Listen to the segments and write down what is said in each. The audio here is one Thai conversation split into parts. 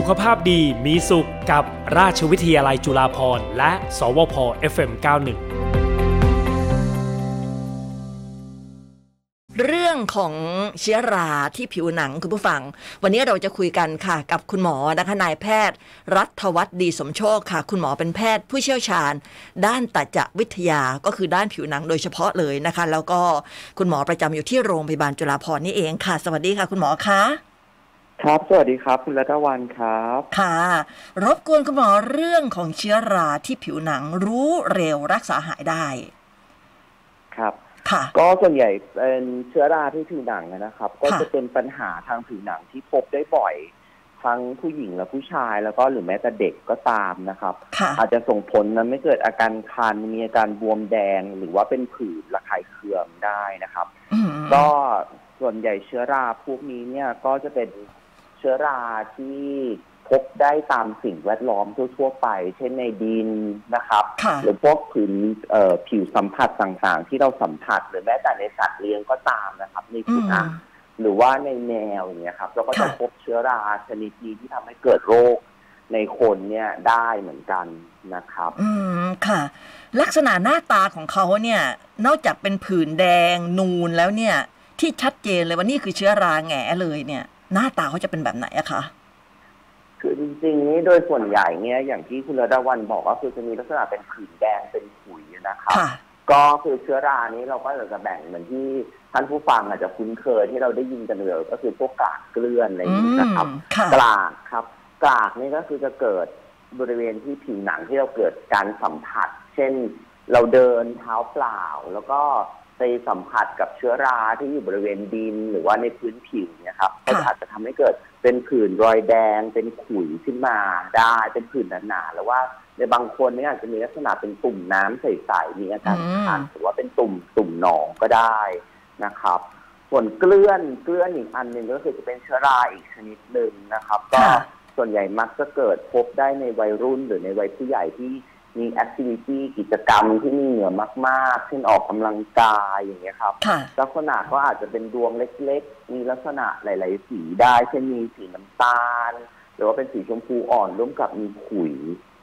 สุขภาพดีมีสุขกับราชวิทยาลัยจุฬาภรณ์และ สวพ FM91 เรื่องของเชื้อราที่ผิวหนังคุณผู้ฟัง วันนี้เราจะคุยกันค่ะ กับคุณหมอนะคะนายแพทย์ รัฐวัฒน์ดีสมโชคค่ะ คุณหมอเป็นแพทย์ผู้เชี่ยวชาญ ด้านตัจวิทยาก็คือด้านผิวหนังโดยเฉพาะเลยนะคะ แล้วก็คุณหมอประจำอยู่ที่โรงพยาบาลจุฬาภรณ์นี่เองค่ะ สวัสดีค่ะ คุณหมอคะ ครับ สวัสดีครับ คุณรัตวันครับ ค่ะ รบกวนคุณหมอเรื่องของเชื้อราที่ผิวหนังรู้เร็วรักษาหายได้ ครับ ค่ะ ก็ส่วนใหญ่เป็นเชื้อราที่ผิวหนังนะครับ ก็ค่ะจะเป็นปัญหาทางผิวหนังที่พบได้บ่อย ทั้งผู้หญิงและผู้ชายแล้วก็หรือแม้แต่เด็กก็ตามนะครับค่ะอาจจะส่งผลนั้นไม่เกิดอาการคันมีอาการบวมแดง หรือว่าเป็นผื่นระคายเคืองได้นะครับอืมก็ส่วนใหญ่เชื้อราพวกนี้เนี่ยก็จะเป็น เชื้อราที่พบได้ตามสิ่งแวดล้อมทั่ว ๆ ไป เช่นในดินนะครับค่ะหรือพวกผืนเอ่อผิวสัมผัสต่างๆ ที่เราสัมผัสหรือแม้แต่ในสัตว์เลี้ยงก็ตามนะครับในอืสุมนัขหรือว่าในแมวอย่างเงี้ยครับเราก็จะค่ะพบเชื้อราชนิดนี้ที่ทำให้เกิดโรคในคนเนี่ยได้เหมือนกันนะครับ อืมค่ะ ลักษณะหน้าตาของเขาเนี่ย นอกจากเป็นผื่นแดงนูนแล้วเนี่ย ที่ชัดเจนเลยว่านี่คือเชื้อราแหงเลยเนี่ย หน้าตาเขาจะเป็นแบบไหนอะคะคือจริงๆนี่โดยส่วนใหญ่เนี่ยอย่างที่คุณระดาวันบอกก็คือจะมีลักษณะเป็นผื่นแดงเป็นขุยนะครับค่ะก็คือเชื้อรานี้เราก็จะแบ่งเหมือนที่ท่านผู้ฟังอาจจะคุ้นเคยที่เราได้ยินกันเลยก็คือพวกกากเกลื่อนอะไรอย่างอืนี้มนะครับค่ะกลากครับกลากนี่ก็คือจะเกิดบริเวณที่ผิวหนังที่เราเกิดการสัมผัส เช่นเราเดินเท้าเปล่า แล้วก็ ไปสัมผัสกับเชื้อราที่อยู่บริเวณดินหรือว่าในพื้นผิวเนี่ยครับก็อาจจะทำให้เกิดเป็นผื่นรอยแดง เป็นขุยขึ้นมาได้เป็นผื่นหนาๆหรือว่าในบางคนเนี่ยอาจจะมีลักษณะเป็นตุ่มน้ำใสๆมีอาการอืมคันหรือว่าเป็นตุ่มตุ่มหนองก็ได้นะครับ ส่วนเกลื่อนเกลื่อนอีกอันหนึ่งก็คือจะเป็นเชื้อราอีกชนิดหนึ่งนะครับ ก็ค่ะส่วนใหญ่มักจะเกิดพบได้ในวัยรุ่นหรือในวัยผู้ใหญ่ที่ มี activity กิจกรรมที่มีเหงื่อมาก ๆ เช่นออกกำลังกายอย่างเงี้ยครับค่ะลักษณะก็อาจจะเป็นดวงเล็ก ๆ มีลักษณะหลาย ๆ สีได้ เช่นมีสีน้ำตาล หรือว่าเป็นสีชมพูอ่อนร่วมกับมีขุย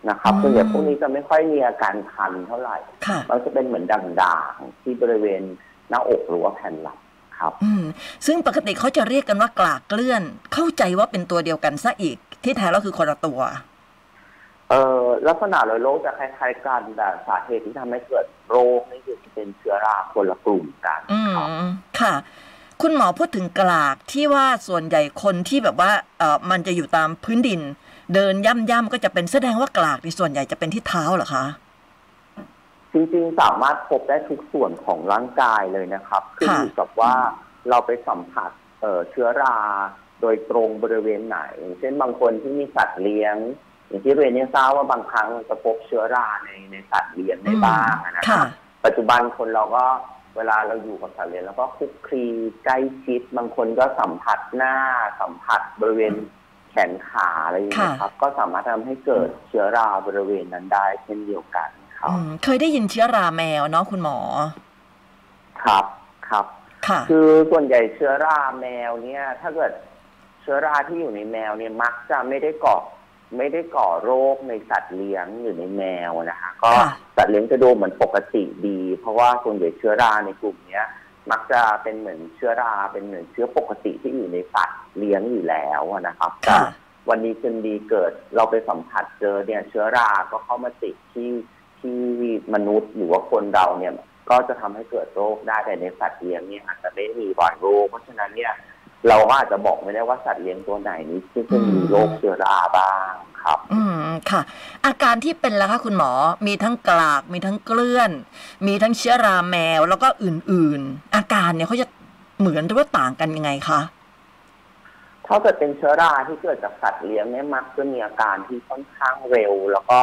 นะครับอืมส่วนใหญ่พวกนี้จะไม่ค่อยมีอาการคันเท่าไหร่ค่ะมันจะเป็นเหมือนด่างๆที่บริเวณหน้าอกหรือว่าแผ่นหลังครับ อืม ซึ่งปกติเขาจะเรียกกันว่ากลากเกลื่อน เข้าใจว่าเป็นตัวเดียวกันซะอีก ที่แท้แล้วคือคนละตัว เอ่อลักษณะโดยโรคจะคล้ายๆกันแต่สาเหตุที่ทำให้เกิดโรคนี่คือเป็นเชื้อราคนละกลุ่มกันอืครับมค่ะ คุณหมอพูดถึงกลากที่ว่าส่วนใหญ่คนที่แบบว่าเออมันจะอยู่ตามพื้นดิน เดินย่ำๆก็จะเป็นแสดงว่ากลากในส่วนใหญ่จะเป็นที่เท้าเหรอคะจริงๆสามารถพบได้ทุกส่วนของร่างกายเลยนะครับขึ้นอยู่กับว่าเราไปสัมผัสเอ่อเชื้อราโดยตรงบริเวณไหนอย่างเช่นบางคนที่มีสัตว์เลี้ยง อย่างที่เรียนเนี่ยทราบว่าบางครั้งจะพบเชื้อราในในสัตว์เลี้ยงได้บ้างนะคค่ะรับปัจจุบันคนเราก็เวลาเราอยู่กับสัตว์เลี้ยงแล้วก็คลุกคลีใกล้ชิดบางคนก็สัมผัสหน้า สัมผัสบริเวณแขนขาอะไรอย่างเงี้ยครับ ก็สามารถทำให้เกิดเชื้อราบริเวณนั้นได้เช่นเดียวกันครับ อืมเคยได้ยินเชื้อราแมวเนาะคุณหมอ ครับครับ ค่ะ คือส่วนใหญ่เชื้อราแมวเนี่ย ถ้าเกิดเชื้อราที่อยู่ในแมวเนี่ยมักจะไม่ได้ก่อ ไม่ได้ก่อโรคในสัตว์เลี้ยงหรือในแมวนะคะ ก็ค่ะสัตว์เลี้ยงจะดูเหมือนปกติดี เพราะว่าส่วนใหญ่เชื้อราในกลุ่มเนี้ย มักจะเป็นเหมือนเชื้อราเป็นเหมือนเชื้อปกติที่อยู่ในสัตว์เลี้ยงอยู่แล้วอะนะครับแต่ค่ะวันนี้คืนดีเกิดเราไปสัมผัสเจอเนี่ย เชื้อราก็เข้ามาติดที่ที่มนุษย์หรือว่าคนเราเนี่ย ก็จะทำให้เกิดโรคได้แต่ในสัตว์เลี้ยงเนี่ยอาจจะไม่มีบ่อยโรคเพราะฉะนั้นเนี่ยเราก็อาจจะบอกไม่ได้ว่าสัตว์เลี้ยงตัวไหนนี้ที่จะมีโรคเชื้อราบ้าง ครับ อืมค่ะ อาการที่เป็นแล้วคะคุณหมอมีทั้งกลาก มีทั้งเกลื่อน มีทั้งเชื้อราแมว แล้วก็อื่นๆ อาการเนี่ยเขาจะเหมือนหรือว่าต่างกันยังไงคะถ้าเกิดเป็นเชื้อราที่เกิดจากสัตว์เลี้ยงเนี่ยมักจะมีอาการที่ค่อนข้างเร็ว แล้วก็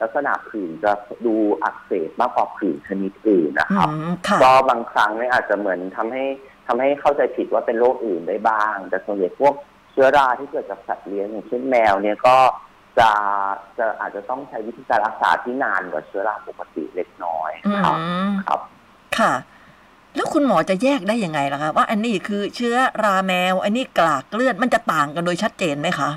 ลักษณะผื่นจะดูอักเสบมากกว่าผื่นชนิดอื่นนะอืครับมค่ะก็บางครั้งเนี่ยอาจจะเหมือนทำให้ทำให้เข้าใจผิดว่าเป็นโรคอื่นได้บ้าง แต่ส่วนใหญ่พวกเชื้อราที่เกิดจากสัตว์เลี้ยงอย่างเช่นแมวเนี่ยก็ จะจะอาจจะต้องใช้วิธีการรักษาที่นานกว่าเชื้อราปกติเล็กน้อยอืครับมครับ ค่ะ แล้วคุณหมอจะแยกได้ยังไงล่ะคะว่า อันนี้คือเชื้อราแมว อันนี้กลากเกลื่อนมันจะต่างกันโดยชัดเจนไหมคะ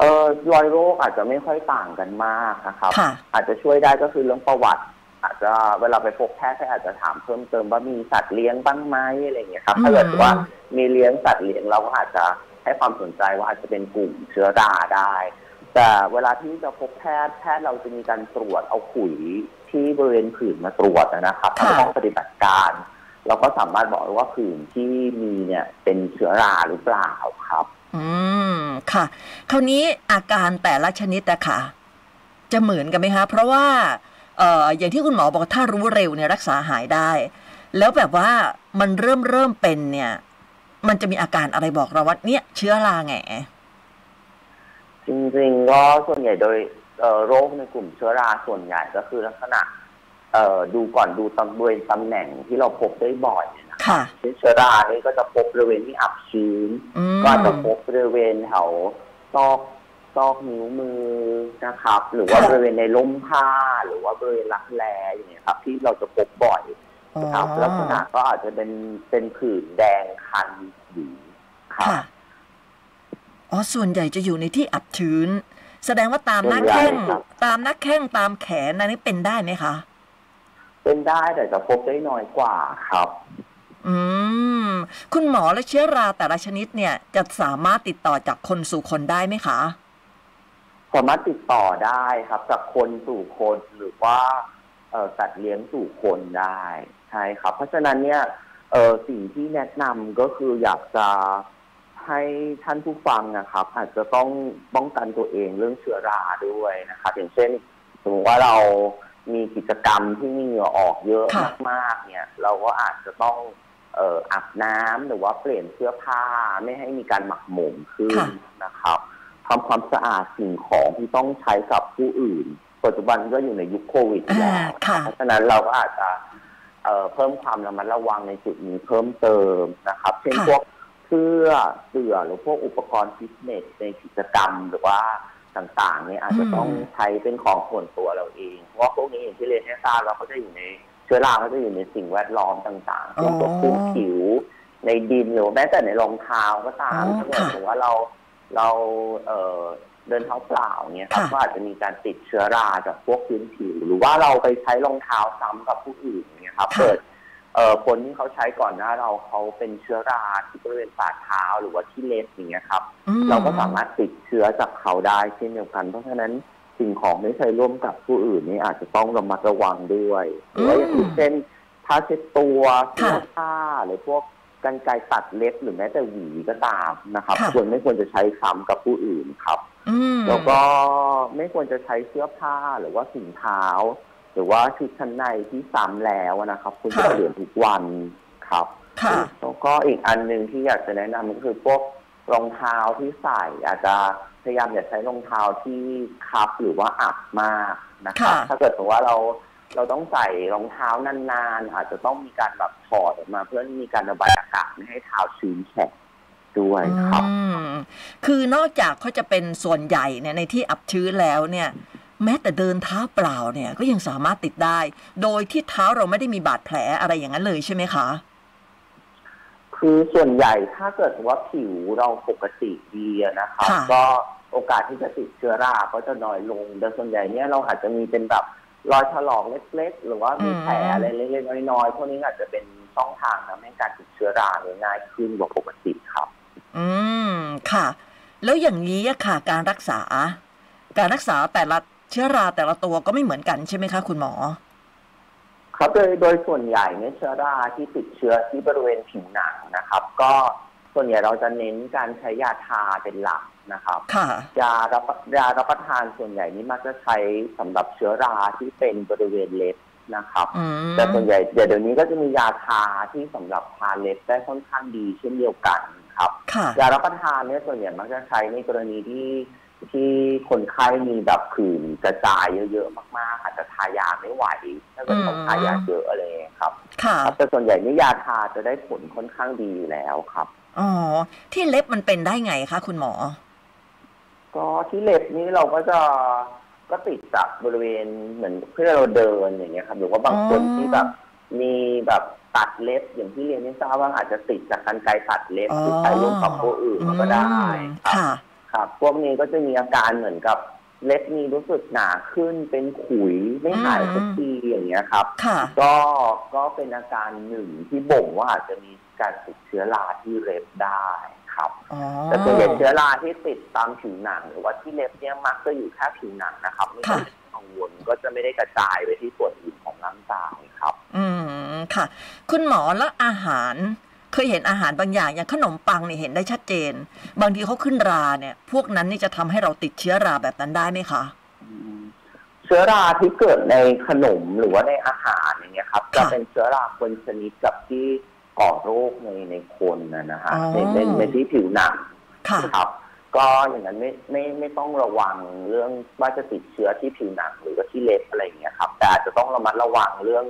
เออรอยโรคอาจจะไม่ค่อยต่างกันมากนะครับค่ะอาจจะช่วยได้ก็คือเรื่องประวัติ อาจจะเวลาไปพบแพทย์ก็อาจจะถามเพิ่มเติมว่ามีสัตว์เลี้ยงบ้างไหมอะไรอย่างเงี้ยครับอืมถ้าเกิดว่ามีเลี้ยงสัตว์เลี้ยงเราก็อาจจะให้ความสนใจว่าอาจจะเป็นกลุ่มเชื้อราได้ แต่เวลาที่จะพบแพทย์แพทย์เราจะมีการตรวจเอาขุยที่บริเวณผื่นมาตรวจนะครับค่ะทางห้องปฏิบัติการเราก็สามารถบอกได้ว่าผื่นที่มีเนี่ยเป็นเชื้อราหรือเปล่าครับ อืมค่ะ คราวนี้อาการแต่ละชนิดอะค่ะ จะเหมือนกันไหมคะ เพราะว่าเอ่ออย่างที่คุณหมอบอกถ้ารู้เร็วเนี่ยรักษาหายได้ แล้วแบบว่ามันเริ่มเริ่มเป็นเนี่ย มันจะมีอาการอะไรบอกเราว่าเนี่ยเชื้อราแหง จริงๆก็ส่วนใหญ่โดยเอ่อโรคในกลุ่มเชื้อราส่วนใหญ่ก็คือลักษณะเอ่อดูก่อนดูตำบริเวณตำแหน่งที่เราพบได้บ่อยเนี่ยนะค่ะเช่นเชื้อรานี่ก็จะพบบริเวณที่อับชื้นอืมก็อาจจะพบบริเวณแถวซอกซอกนิ้วมือนะครับ หรือว่าค่ะบริเวณในล้มผ้า หรือว่าบริเวณรักแร้อย่างเงี้ยครับ ที่เราจะพบบ่อยครับลักษณะก็อาจจะเป็นเป็นผื่นแดงคันอยู่ครับค่ะ อ๋อส่วนใหญ่จะอยู่ในที่อับชื้น แสดงว่าตามหน้าส่วนใหญ่แข้งครับตามหน้าแข้งตามแขนอันนี้เป็นได้ไหมคะ เป็นได้แต่จะพบได้น้อยกว่าครับ อืม คุณหมอและเชื้อราแต่ละชนิดเนี่ย จะสามารถติดต่อจากคนสู่คนได้ไหมคะ สามารถติดต่อได้ครับ จากคนสู่คนหรือว่าเอ่อสัตว์เลี้ยงสู่คนได้ใช่ครับ เพราะฉะนั้นเนี่ยเออสิ่งที่แนะนำก็คืออยากจะ ให้ท่านผู้ฟังนะครับ อาจจะต้องป้องกันตัวเองเรื่องเชื้อราด้วยนะครับ อย่างเช่นสมมติว่าเรามีกิจกรรมที่มีเหงื่อออกเยอะค่ะ มากๆเนี่ย เราก็อาจจะต้องเอ่ออาบน้ำหรือว่าเปลี่ยนเสื้อผ้าไม่ให้มีการหมักหมมขึ้นนะครับทำความสะอาดสิ่งของที่ต้องใช้กับผู้อื่น ปัจจุบันก็อยู่ในยุคโควิดอ่าแล้ว ค่ะ เพราะฉะนั้นเราก็อาจจะเอ่อเพิ่มความระมัดระวังในจุดนี้เพิ่มเติมนะครับ เช่นค่ะ พวก เสื้อเสื่อหรือพวกอุปกรณ์ฟิตเนสในกิจกรรมหรือว่าต่างๆเนี่ยอาจจะต้องใช้เป็นของส่วนตัวเราเอง เพราะว่าพวกนี้อย่างที่เรียนให้ทราบเราก็จะอยู่ในเชื้อราก็จะอยู่ในสิ่งแวดล้อมต่างๆเช่นพวกพื้นผิว ในดินหรือแม้แต่ในรองเท้าก็ตามอ๋อถ้าเกิดค่ะสมมติว่าเราเราเอ่อเดินเท้าเปล่าเนี่ยครับค่ะก็อาจจะมีการติดเชื้อราจากพวกพื้นผิว หรือว่าเราไปใช้รองเท้าซ้ำกับผู้อื่นเนี่ยครับค่ะเกิด เอ่อคนที่เขาใช้ก่อนหน้าเราเขาเป็นเชื้อราที่บริเวณฝ่าเท้าหรือว่าที่เล็บอย่างเงี้ยครับ อืม เราก็สามารถติดเชื้อจากเขาได้เช่นเดียวกัน เพราะฉะนั้นสิ่งของไม่ใช้ร่วมกับผู้อื่นนี่อาจจะต้องระมัดระวังด้วยหรือว่าอย่างเช่นผ้าเช็ดตัวเสื้อผ้าหรือพวกกรรไกรตัดเล็บหรือแม้แต่หวีก็ตามนะครับ ค่ะ ควรไม่ควรจะใช้ซ้ำกับผู้อื่นครับ อืม แล้วก็ไม่ควรจะใช้เสื้อผ้าหรือว่าถุงเท้า หรือว่าชุดชั้นในที่ซ้ำแล้วนะครับควรจะค่ะเปลี่ยนทุกวันครับค่ะแล้วก็อีกอันหนึ่งที่อยากจะแนะนำก็คือพวกรองเท้าที่ใส่อาจจะพยายามอย่าใช้รองเท้าที่คับหรือว่าอับมากนะครับค่ะถ้าเกิดสมมติว่าเราเราต้องใส่รองเท้านานๆ อาจจะต้องมีการแบบถอดออกมา เพื่อมีการระบายอากาศไม่ให้เท้าชื้นแฉะด้วยครับอืมคือนอกจากเขาจะเป็นส่วนใหญ่เนี่ยในที่อับชื้นแล้วเนี่ย แม้แต่เดินเท้าเปล่าเนี่ยก็ยังสามารถติดได้ โดยที่เท้าเราไม่ได้มีบาดแผลอะไรอย่างนั้นเลยใช่ไหมคะ คือส่วนใหญ่ถ้าเกิดว่าผิวเราปกติดีอะนะครับค่ะก็โอกาสที่จะติดเชื้อราก็จะน้อยลงแต่ส่วนใหญ่เนี่ยเราอาจจะมีเป็นแบบรอยถลอกเล็ก ๆ หรือว่ามีแผลอะไรเล็กๆน้อยๆพวกนี้อาจจะเป็นช่องทางทำให้การติดเชื้อราเนี่ยง่ายขึ้นกว่าปกติครับ อืมค่ะ แล้วอย่างนี้อะค่ะ การรักษา การรักษาแต่ละ เชื้อราแต่ละตัวก็ไม่เหมือนกันใช่ไหมคะคุณหมอ ครับโดยโดยส่วนใหญ่เนี่ยเชื้อราที่ติดเชื้อที่บริเวณผิวหนังนะครับ ก็ส่วนใหญ่เราจะเน้นการใช้ยาทาเป็นหลักนะครับค่ะยารับยารับประทานส่วนใหญ่นี่มักจะใช้สำหรับเชื้อราที่เป็นบริเวณเล็บนะครับอืมแต่ส่วนใหญ่เดี๋ยวเดี๋ยวนี้ก็จะมียาทาที่สำหรับทาเล็บได้ค่อนข้างดีเช่นเดียวกันครับค่ะยารับประทานเนี่ยส่วนใหญ่มักจะใช้ในกรณีที่ ที่คนไข้มีแบบผื่นกระจายเยอะๆมากๆอาจจะทายาไม่ไหวถ้าเกิดต้องทายาเยอะอะไรอย่างเงี้ยครับค่ะครับแต่ส่วนใหญ่นี่ยาทาจะได้ผลค่อนข้างดีอยู่แล้วครับอ๋อที่เล็บมันเป็นได้ไงคะคุณหมอ ก็ที่เล็บนี่เราก็จะก็ติดจากบริเวณเหมือนเพื่อเราเดินอย่างเงี้ยครับหรือว่าบางคนอ๋อที่แบบมีแบบตัดเล็บอย่างที่เรียนไม่ทราบว่าอาจจะติดจากการไกรตัดเล็บที่ใช้ร่วมกับผู้อื่นก็ได้อืมครับค่ะ ครับ พวกนี้ก็จะมีอาการเหมือนกับเล็บมีรู้สึกหนาขึ้นเป็นขุยไม่หายสักทีอย่างเงี้ยครับค่ะก็ก็เป็นอาการหนึ่งที่บ่งว่าอาจจะมีการติดเชื้อราที่เล็บได้ครับอ๋อแต่ส่วนใหญ่เชื้อราที่ติดตามผิวหนัง หรือว่าที่เล็บเนี่ยมักจะอยู่แค่ผิวหนังนะครับไม่ต้องกังวลก็จะไม่ได้กระจายไปที่ส่วนอื่นของร่างกายครับ อืมค่ะ คุณหมอแล้วอาหาร เคยเห็นอาหารบางอย่างอย่างขนมปังเนี่ยเห็นได้ชัดเจน บางทีเขาขึ้นราเนี่ย พวกนั้นนี่จะทำให้เราติดเชื้อราแบบนั้นได้ไหมคะเชื้อราที่เกิดในขนมหรือว่าในอาหารอย่างเงี้ยครับค่ะจะเป็นเชื้อราคนชนิดกับที่ก่อโรคในในคนนะนะฮะอ๋อในในในที่ผิวหนังค่ะครับก็อย่างนั้นไม่ไม่ไม่ต้องระวังเรื่องว่าจะติดเชื้อที่ผิวหนังหรือว่าที่เล็บอะไรอย่างเงี้ยครับ แต่อาจจะต้องระมัดระวังเรื่อง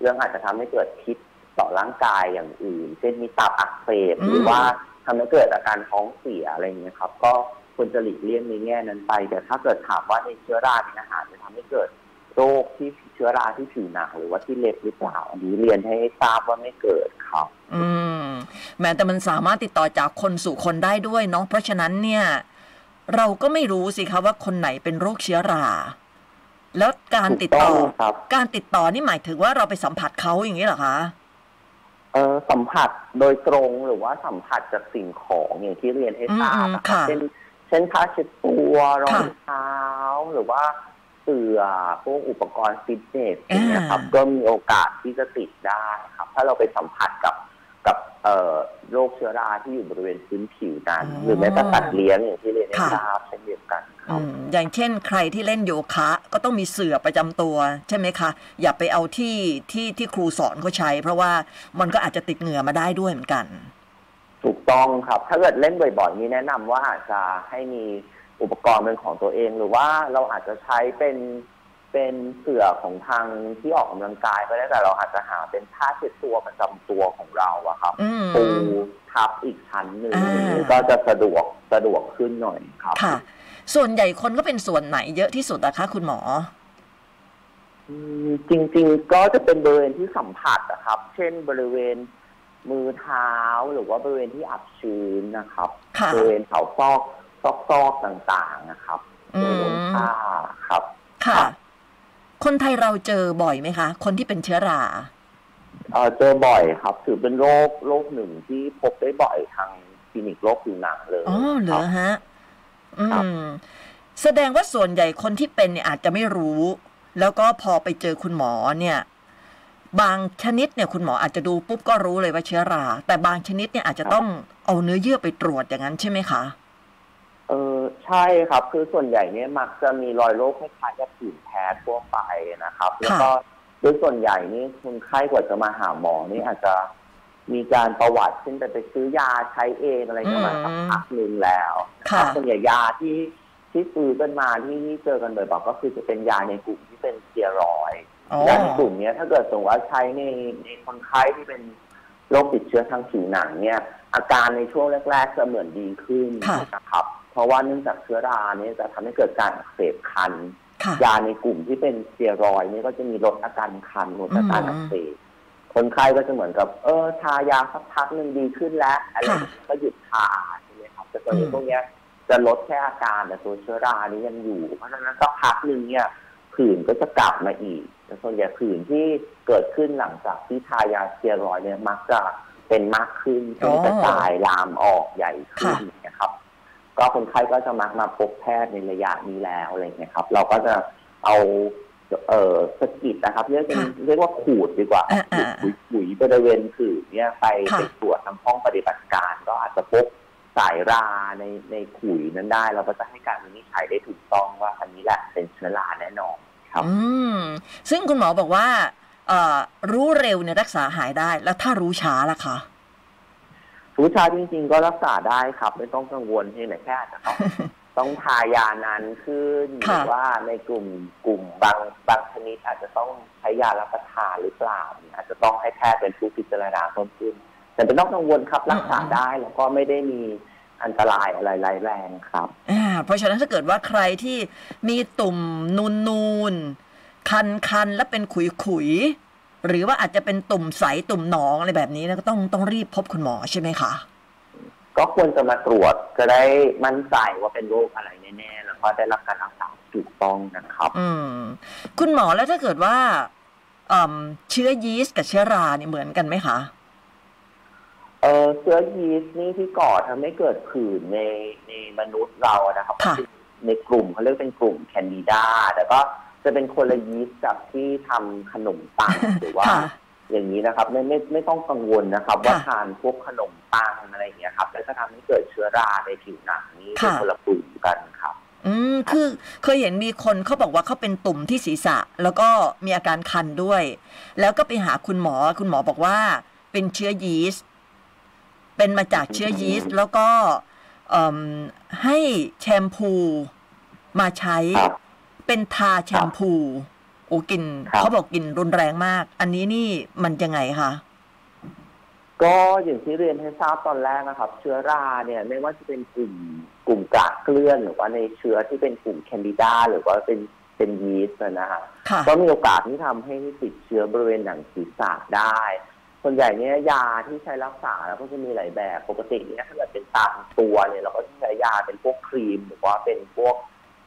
เรื่องอาจจะทำให้เกิดพิษ ต่อร่างกายอย่างอื่น เช่นมีตับอักเสบอืมหรือว่าทำให้เกิดอาการท้องเสียอะไรอย่างเงี้ยครับ ก็ควรจะหลีกเลี่ยงในแง่นั้นไป แต่ถ้าเกิดถามว่าในเชื้อราในอาหารจะทำให้เกิดโรคที่เชื้อราที่ผิวหนังหรือว่าที่เล็บหรือเปล่าอันนี้เรียนให้ทราบว่าไม่เกิดครับ อืมแม้แต่มันสามารถติดต่อจากคนสู่คนได้ด้วยเนาะเพราะฉะนั้นเนี่ย เราก็ไม่รู้สิคะว่าคนไหนเป็นโรคเชื้อรา แล้วการติดต่อถูกต้องครับการติดต่อนี่หมายถึงว่าเราไปสัมผัสเขาอย่างนี้เหรอคะ เออสัมผัสโดยตรงหรือว่าสัมผัสจากสิ่งของอย่างที่เรียนให้ทราบอืมนะคค่ะรับเช่นเช่นผ้าเช็ดตัวรองค่ะเท้าหรือว่าเสื่อพวกอุปกรณ์ฟิตเนสอย่างเงี้ยครับอ่าก็มีโอกาสที่จะติดได้ครับ ถ้าเราไปสัมผัสกับ กับเอ่อโรคเชื้อราที่อยู่บริเวณพื้นผิวนั้นหรือแม้แต่สัตว์เลี้ยงอย่างที่เรียนให้ทราบเช่นเดียวกันคอืรับมอย่างเช่นใครที่เล่นโยคะ ก็ต้องมีเสื่อประจำตัว ใช่ไหมคะ อย่าไปเอาที่ที่ที่ครูสอนเขาใช้ เพราะว่ามันก็อาจจะติดเหงื่อมาได้ด้วยเหมือนกัน ถูกต้องครับ ถ้าเกิดเล่นบ่อยๆนี้แนะนำว่าอาจจะให้มีอุปกรณ์เป็นของตัวเอง หรือว่าเราอาจจะใช้เป็น เป็นเสื่อของทางที่ออกกำลังกายก็ได้แต่เราอาจจะหาเป็นผ้าเช็ดตัวประจำตัวของเราอะครับอืมปูทับอีกชั้นหนึ่งอ่าก็จะสะดวกสะดวกขึ้นหน่อยครับค่ะ ส่วนใหญ่คนก็เป็นส่วนไหนเยอะที่สุดนะคะ คุณหมออืมจริง ๆ ก็จะเป็นบริเวณที่สัมผัสนะครับ เช่นบริเวณมือเท้าหรือว่าบริเวณที่อับชื้นนะครับค่ะบริเวณแถวซอกซอกซอกต่างๆนะครับอืมบริเวณผ้าครับ ค่ะ ครับคนไทยเราเจอบ่อยไหมคะ คนที่เป็นเชื้อราเอ่อเจอบ่อยครับ ถือเป็นโรคโรคหนึ่งที่พบได้บ่อยทางคลินิกโรคผิวหนังเลยอ๋อเหรคอรับฮะ อืครับมแสดงว่าส่วนใหญ่คนที่เป็นเนี่ยอาจจะไม่รู้ แล้วก็พอไปเจอคุณหมอเนี่ย บางชนิดเนี่ยคุณหมออาจจะดูปุ๊บก็รู้เลยว่าเชื้อรา แต่บางชนิดเนี่ยอาจจะต้องเอาเนื้อเยื่อไปตรวจอย่างนั้นใช่ไหมคะ เออใช่ครับ คือส่วนใหญ่เนี่ยมักจะมีรอยโรคคล้ายๆกับผื่นแพ้ทั่วไปนะครับ แล้วก็โดยส่วนใหญ่นี่คนไข้กว่าจะมาหาหมอนี่อาจจะมีการประวัติเช่นไปไปซื้อยาใช้เองอะไรกันมาสักพักหนึ่งแล้วนะคค่ะรับส่วนใหญ่ยาที่ที่ซื้อกันมาที่ที่เจอกันบ่อยๆก็คือจะเป็นยาในกลุ่มที่เป็นสเตียรอยด์อ๋อยาในกลุ่มเนี้ยถ้าเกิดสมมติว่าใช้ในในคนไข้ที่เป็นโรคติดเชื้อทางผิวหนังเนี่ย อาการในช่วงแรก ๆจะเหมือนดีขึ้นค่ะนะครับ เพราะว่าเนื่องจากเชื้อราเนี่ยจะทำให้เกิดการอักเสบคันค่ะยาในกลุ่มที่เป็นสเตียรอยด์เนี่ยก็จะมีลดอาการคันลดอาการอืมอักเสบคนไข้ก็จะเหมือนกับ เออทายาสักพักหนึ่งดีขึ้นแล้วอะไรค่ะก็หยุดทาใช่ไหมครับแต่ตัวนี้อืมพวกเนี้ยจะลดแค่อาการแต่ตัวเชื้อรานี้ยังอยู่ เพราะฉะนั้นสักพักหนึ่งเนี่ยผื่นก็จะกลับมาอีกแต่ส่วนใหญ่ผื่นที่เกิดขึ้นหลังจากที่ทายาสเตียรอยด์เนี่ยมักจะเป็นมากขึ้นเป็นกระจายลามออกใหญ่ขึ้นนะครับ ก็คนไข้ก็จะมักมาพบแพทย์ในระยะนี้แล้วอะไรเงี้ยครับ เราก็จะเอาเอ่อสกิดนะครับเรียกเป็นค่ะเรียกว่าขูดดีกว่าอ่าอ่าขุยขุยบริเวณผื่นเนี่ยไปค่ะไปตรวจทางห้องปฏิบัติการ ก็อาจจะพบสายราในในขุยนั้นได้ เราก็จะให้การวินิจฉัยได้ถูกต้องว่าอันนี้แหละเป็นเชื้อราแน่นอนครับอืมซึ่งคุณหมอบอกว่าเอ่อรู้เร็วเนี่ยรักษาหายได้แล้วถ้ารู้ช้าล่ะคะ ผู้ชายจริง ๆ ก็รักษาได้ครับ ไม่ต้องกังวลเพียงแต่แค่อาจจะต้องต้องทายานานขึ้นหค่ะรือว่าในกลุ่มกลุ่มบางบางชนิดอาจจะต้องใช้ยารับประทานหรือเปล่าเนี่ยอาจจะต้องให้แพทย์เป็นผู้พิจารณาเพิ่มขึ้น แต่เป็นต้องกังวลครับรักษาได้แล้วก็ไม่ได้มีอันตรายอะไรร้ายแรงครับอ่าเพราะฉะนั้นถ้าเกิดว่าใครที่มีตุ่มนูนนูนคันคันๆและเป็นขุยขุยๆ หรือว่าอาจจะเป็นตุ่มใสตุ่มหนองอะไรแบบนี้นะก็ต้องต้องรีบพบคุณหมอใช่ไหมคะก็ควรจะมาตรวจจะได้มั่นใจว่าเป็นโรคอะไรแน่ๆแล้วก็ได้รับการรักษาถูกต้องนะครับ อืม คุณหมอแล้วถ้าเกิดว่าอืมเชื้อยีสต์กับเชื้อราเนี่ยเหมือนกันไหมคะเออเชื้อยีสต์นี่ที่ก่อทำให้เกิดผื่นในในมนุษย์เราอะนะครับค่ะในกลุ่มเขาเรียกเป็นกลุ่มแคนดิดาแต่ก็ จะเป็นคนละยีสต์กับที่ทำขนมปังหรือว่าค่ะอย่างนี้นะครับไม่ไม่ไม่ต้องกังวลนะครับ ว่าค่ะทานพวกขนมปังอะไรอย่างเงี้ยครับ แล้วจะทำให้เกิดเชื้อราในผิวหนังนี่เป็นค่ะคนละกลุ่มกันครับอืมคือเคยเห็นมีคนเขาบอกว่าเขาเป็นตุ่มที่ศีรษะ แล้วก็มีอาการคันด้วย แล้วก็ไปหาคุณหมอคุณหมอบอกว่า เป็นเชื้อยีสต์เป็นมาจากเชื้อยีสต์แล้วก็เอิ่มให้แชมพูมาใช้ครับ เป็นทาแชมพูโอ้กลินครับเขาบอกกลินรุนแรงมาก อันนี้นี่มันยังไงคะก็อย่างที่เรียนให้ทราบตอนแรกนะครับ เชื้อราเนี่ยไม่ว่าจะเป็นกลุ่มกลุ่มกากเกลื่อนหรือว่าในเชื้อที่เป็นกลุ่มแคนดิดาหรือว่าเป็นเป็นยีสต์นะฮะค่ะก็มีโอกาสที่ทำให้ติดเชื้อบริเวณหนังศีรษะได้ ส่วนใหญ่เนี่ยยาที่ใช้รักษาแล้วก็จะมีหลายแบบปกติเนี่ยถ้าเกิดเป็นตามตัวเนี่ยเราก็จะใช้ยาเป็นพวกครีมหรือว่าเป็นพวก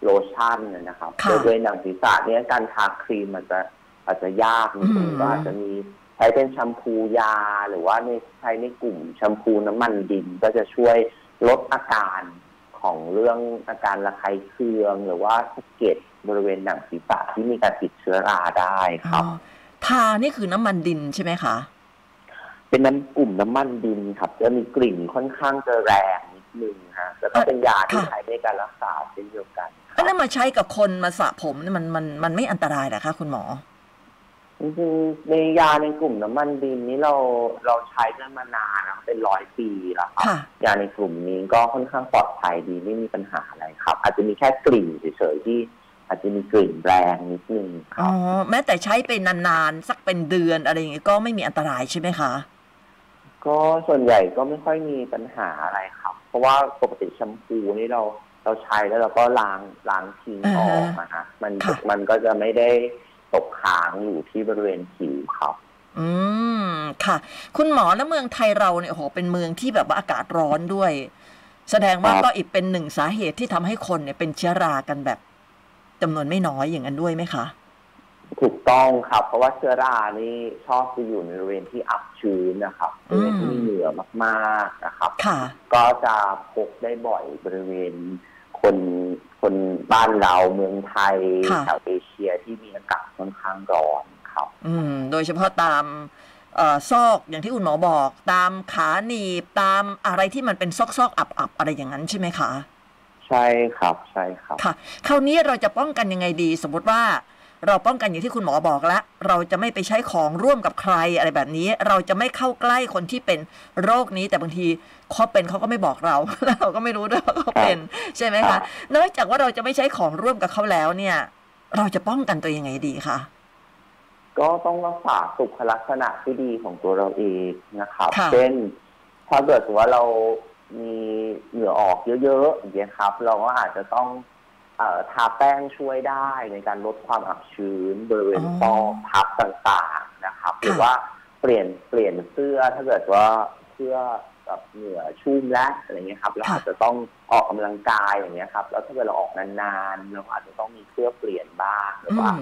โลชั่นนะครับค่ะ โดยโดยหนังศีรษะเนี่ยการทาครีมมันจะอาจจะยากนิดนึงอืม ก็อาจจะมีใช้เป็นแชมพูยา หรือว่าในใช้ในกลุ่มแชมพูน้ำมันดิน ก็จะช่วยลดอาการของเรื่องอาการระคายเคือง หรือว่าสะเก็ดบริเวณหนังศีรษะที่มีการติดเชื้อราได้ครับอ๋อทานี่คือน้ำมันดินใช่ไหมคะ เป็นน้ำกลุ่มน้ำมันดินครับ จะมีกลิ่นค่อนข้างจะแรงนิดนึงฮะแล้วก็เป็นยาที่ค่ะ ใช้ในการรักษาเช่นเดียวกันค อัรันบนั้นมาใช้กับคนมาสระผมเนี่ยมันมันมันไม่อันตรายเหรอคะคุณหมอจริงๆในยาในกลุ่มน้ำมันดินนี้เราเราใช้กันมานานนะเป็นร้อยปีแล้วครับค่ะยาในกลุ่มนี้ก็ค่อนข้างปลอดภัยดีไม่มีปัญหาอะไรครับ อาจจะมีแค่กลิ่นเฉยๆที่อาจจะมีกลิ่นแรงนิดนึงคอ๋รัอบแม้แต่ใช้ไปนานๆ สักเป็นเดือนอะไรอย่างเงี้ยก็ไม่มีอันตรายใช่ไหมคะ ก็ส่วนใหญ่ก็ไม่ค่อยมีปัญหาอะไรครับ เพราะว่าปกติแชมพูนี่เรา เราใช้แล้วเราก็ล้างล้างทิ้งออกนะฮะมันค่ะมันก็จะไม่ได้ตกค้างอยู่ที่บริเวณผิวครับอืมค่ะ คุณหมอแล้วเมืองไทยเราเนี่ยโอ้โหเป็นเมืองที่แบบว่าอากาศร้อนด้วย แสดงว่าครับก็อีกเป็นหนึ่งสาเหตุที่ทำให้คนเนี่ยเป็นเชื้อรากันแบบจำนวนไม่น้อยอย่างนั้นด้วยไหมคะถูกต้องครับ เพราะว่าเชื้อรานี่ชอบจะอยู่ในบริเวณที่อับชื้นนะครับบริเวณที่มีเหงื่อมากๆนะครับค่ะก็จะพบได้บ่อยบริเวณ คนคนบ้านเราเมืองไทยค่ะแถวเอเชียที่มีอากาศค่อนข้างร้อนครับอืมโดยเฉพาะตามเอ่อซอกอย่างที่คุณหมอบอก ตามขาหนีบตามอะไรที่มันเป็นซอกซอกๆอับอับๆอะไรอย่างนั้นใช่ไหมคะ ใช่ครับใช่ครับค่ะคราวนี้เราจะป้องกันยังไงดี สมมติว่า เราป้องกันอย่างที่คุณหมอบอกแล้วเราจะไม่ไปใช้ของร่วมกับใครอะไรแบบนี้ เราจะไม่เข้าใกล้คนที่เป็นโรคนี้ แต่บางทีเขาเป็นเขาก็ไม่บอกเรา แล้วเราก็ไม่รู้ด้วยว่าเขาเป็นใช่ไหมครัคะบนอกจากว่าเราจะไม่ใช้ของร่วมกับเขาแล้วเนี่ย เราจะป้องกันตัวยังไงดีคะก็ต้องรักษาสุขลักษณะที่ดีของตัวเราเองนะครับค่ะเช่น ถ้าเกิดว่าเรามีเหงื่อออกเยอะๆอย่างเงี้ยครับ เราก็อาจจะต้องเอ่อ ทาแป้งช่วยได้ในการลดความอับชื้นบริเวณอ๋อซอกพับต่างๆนะครับค่ะหรือว่าเปลี่ยนเปลี่ยนเสื้อถ้าเกิดว่าเสื้อกับเหงื่อชุ่มแล้วอะไรเงี้ยครับเราอาจจะต้องออกกำลังกายอย่างเงี้ยครับแล้วถ้าเกิดเราออกนานๆเราอาจจะต้องมีเสื้อเปลี่ยนบ้างหรืออืว่าม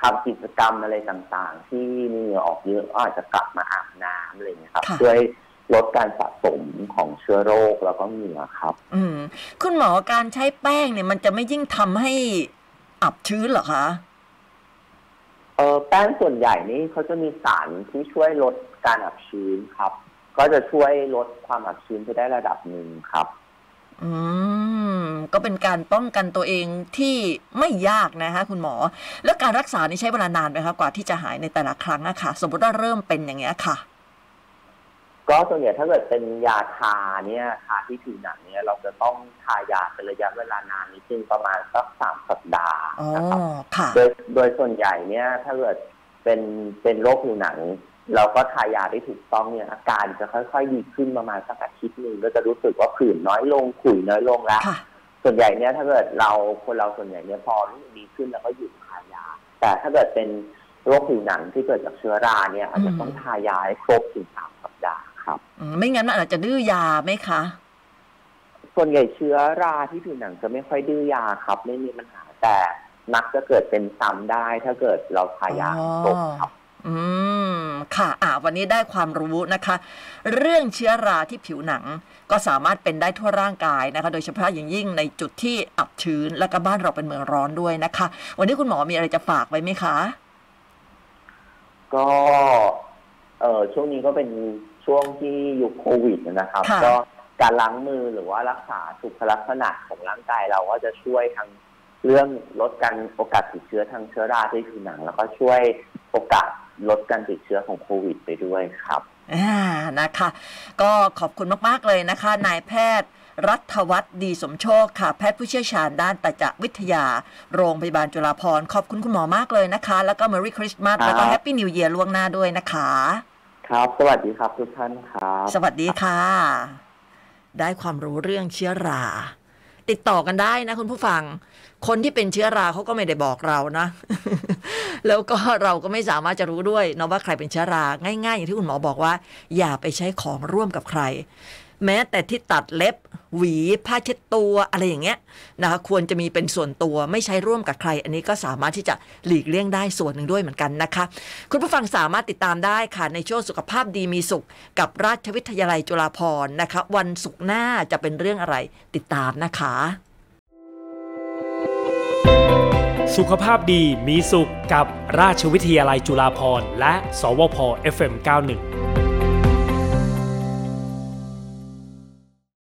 ทำกิจกรรมอะไรต่างๆ ที่มีเหงื่อออกเยอะก็อาจจะกลับมาอาบน้ำอะไรอย่างเงี้ยครับค่ะช่วย ลดการสะสมของเชื้อโรคแล้วก็เหงื่อครับ อืม คุณหมอการใช้แป้งเนี่ย มันจะไม่ยิ่งทำให้อับชื้นเหรอคะเออแป้งส่วนใหญ่นี่เขาจะมีสารที่ช่วยลดการอับชื้นครับ ก็จะช่วยลดความอับชื้นไปได้ระดับหนึ่งครับ อืม ก็เป็นการป้องกันตัวเองที่ไม่ยากนะคะคุณหมอ แล้วการรักษานี่ใช้เวลานานไหมคะกว่าที่จะหายในแต่ละครั้งอะค่ะ สมมติว่าเริ่มเป็นอย่างเงี้ยค่ะ ก็ส่วนใหญ่ถ้าเกิดเป็นยาทาเนี่ยทาที่ผิวหนังเนี่ยเราจะต้องทายาเป็นระยะเวลานานนิดนึงประมาณสักสามสัปดาห์อ๋อนะครับค่ะโดยโดยส่วนใหญ่เนี่ยถ้าเกิดเป็นเป็นโรคผิวหนัง เราก็ทายาได้ถูกต้องเนี่ยอาการจะค่อย ๆ ดีขึ้นประมาณสักอาทิตย์หนึ่งก็จะรู้สึกว่าผื่นน้อยลงขุยน้อยลงแล้วค่ะส่วนใหญ่เนี่ยถ้าเกิดเราคนเราส่วนใหญ่เนี่ยพอรู้สึกดีขึ้นแล้วก็หยุดทายา แต่ถ้าเกิดเป็นโรคผิวหนังที่เกิดจากเชื้อราเนี่ยอาจจะต้องทายาให้ครบถึงสาม ไม่งั้นมันอาจจะดื้อยาไหมคะส่วนใหญ่เชื้อราที่ผิวหนังจะไม่ค่อยดื้อยาครับ ไม่มีปัญหาแต่มักจะเกิดเป็นซ้ำได้ถ้าเกิดเราทายาตกครับ อืม ค่ะ อ่า วันนี้ได้ความรู้นะคะ เรื่องเชื้อราที่ผิวหนังก็สามารถเป็นได้ทั่วร่างกายนะคะ โดยเฉพาะอย่างยิ่งในจุดที่อับชื้น และก็บ้านเราเป็นเมืองร้อนด้วยนะคะ วันนี้คุณหมอมีอะไรจะฝากไว้ไหมคะ ก็ เออช่วงนี้ก็เป็น ช่วงที่ยุคโควิดนะครับ ค่ะ ก็การล้างมือหรือว่ารักษาสุขลักษณะของร่างกายเราก็จะช่วยทั้งเรื่องลดการโอกาสติดเชื้อทางเชื้อราที่ผิวหนัง แล้วก็ช่วยโอกาสลดการติดเชื้อของโควิดไปด้วยครับ อ่านะคะ ก็ขอบคุณมาก ๆ เลยนะคะ นายแพทย์รัฐวัฒน์ดีสมโชคค่ะ แพทย์ผู้เชี่ยวชาญด้านตจวิทยา โรงพยาบาลจุฬาภรณ์ขอบคุณคุณหมอมากเลยนะคะ แล้วก็ Merry Christmas ครับแล้วก็ Happy New Year ล่วงหน้าด้วยนะคะ ครับ สวัสดีครับทุกท่านครับ สวัสดีค่ะ ได้ความรู้เรื่องเชื้อรา ติดต่อกันได้นะคุณผู้ฟัง คนที่เป็นเชื้อราเขาก็ไม่ได้บอกเรานะ แล้วก็เราก็ไม่สามารถจะรู้ด้วยเนาะว่าใครเป็นเชื้อรา ง่ายๆอย่างที่คุณหมอบอกว่า อย่าไปใช้ของร่วมกับใคร แม้แต่ที่ตัดเล็บ หวีผ้าเช็ดตัวอะไรอย่างเงี้ยนะคะควรจะมีเป็นส่วนตัวไม่ใช้ร่วมกับใคร อันนี้ก็สามารถที่จะหลีกเลี่ยงได้ส่วนหนึ่งด้วยเหมือนกันนะคะ คุณผู้ฟังสามารถติดตามได้ค่ะในช่วงสุขภาพดีมีสุข กับราชวิทยาลัยจุฬาภรณ์นะคะวันศุกร์หน้าจะเป็นเรื่องอะไรติดตามนะคะ สุขภาพดีมีสุขกับราชวิทยาลัยจุฬาภรณ์และ สวพ FM91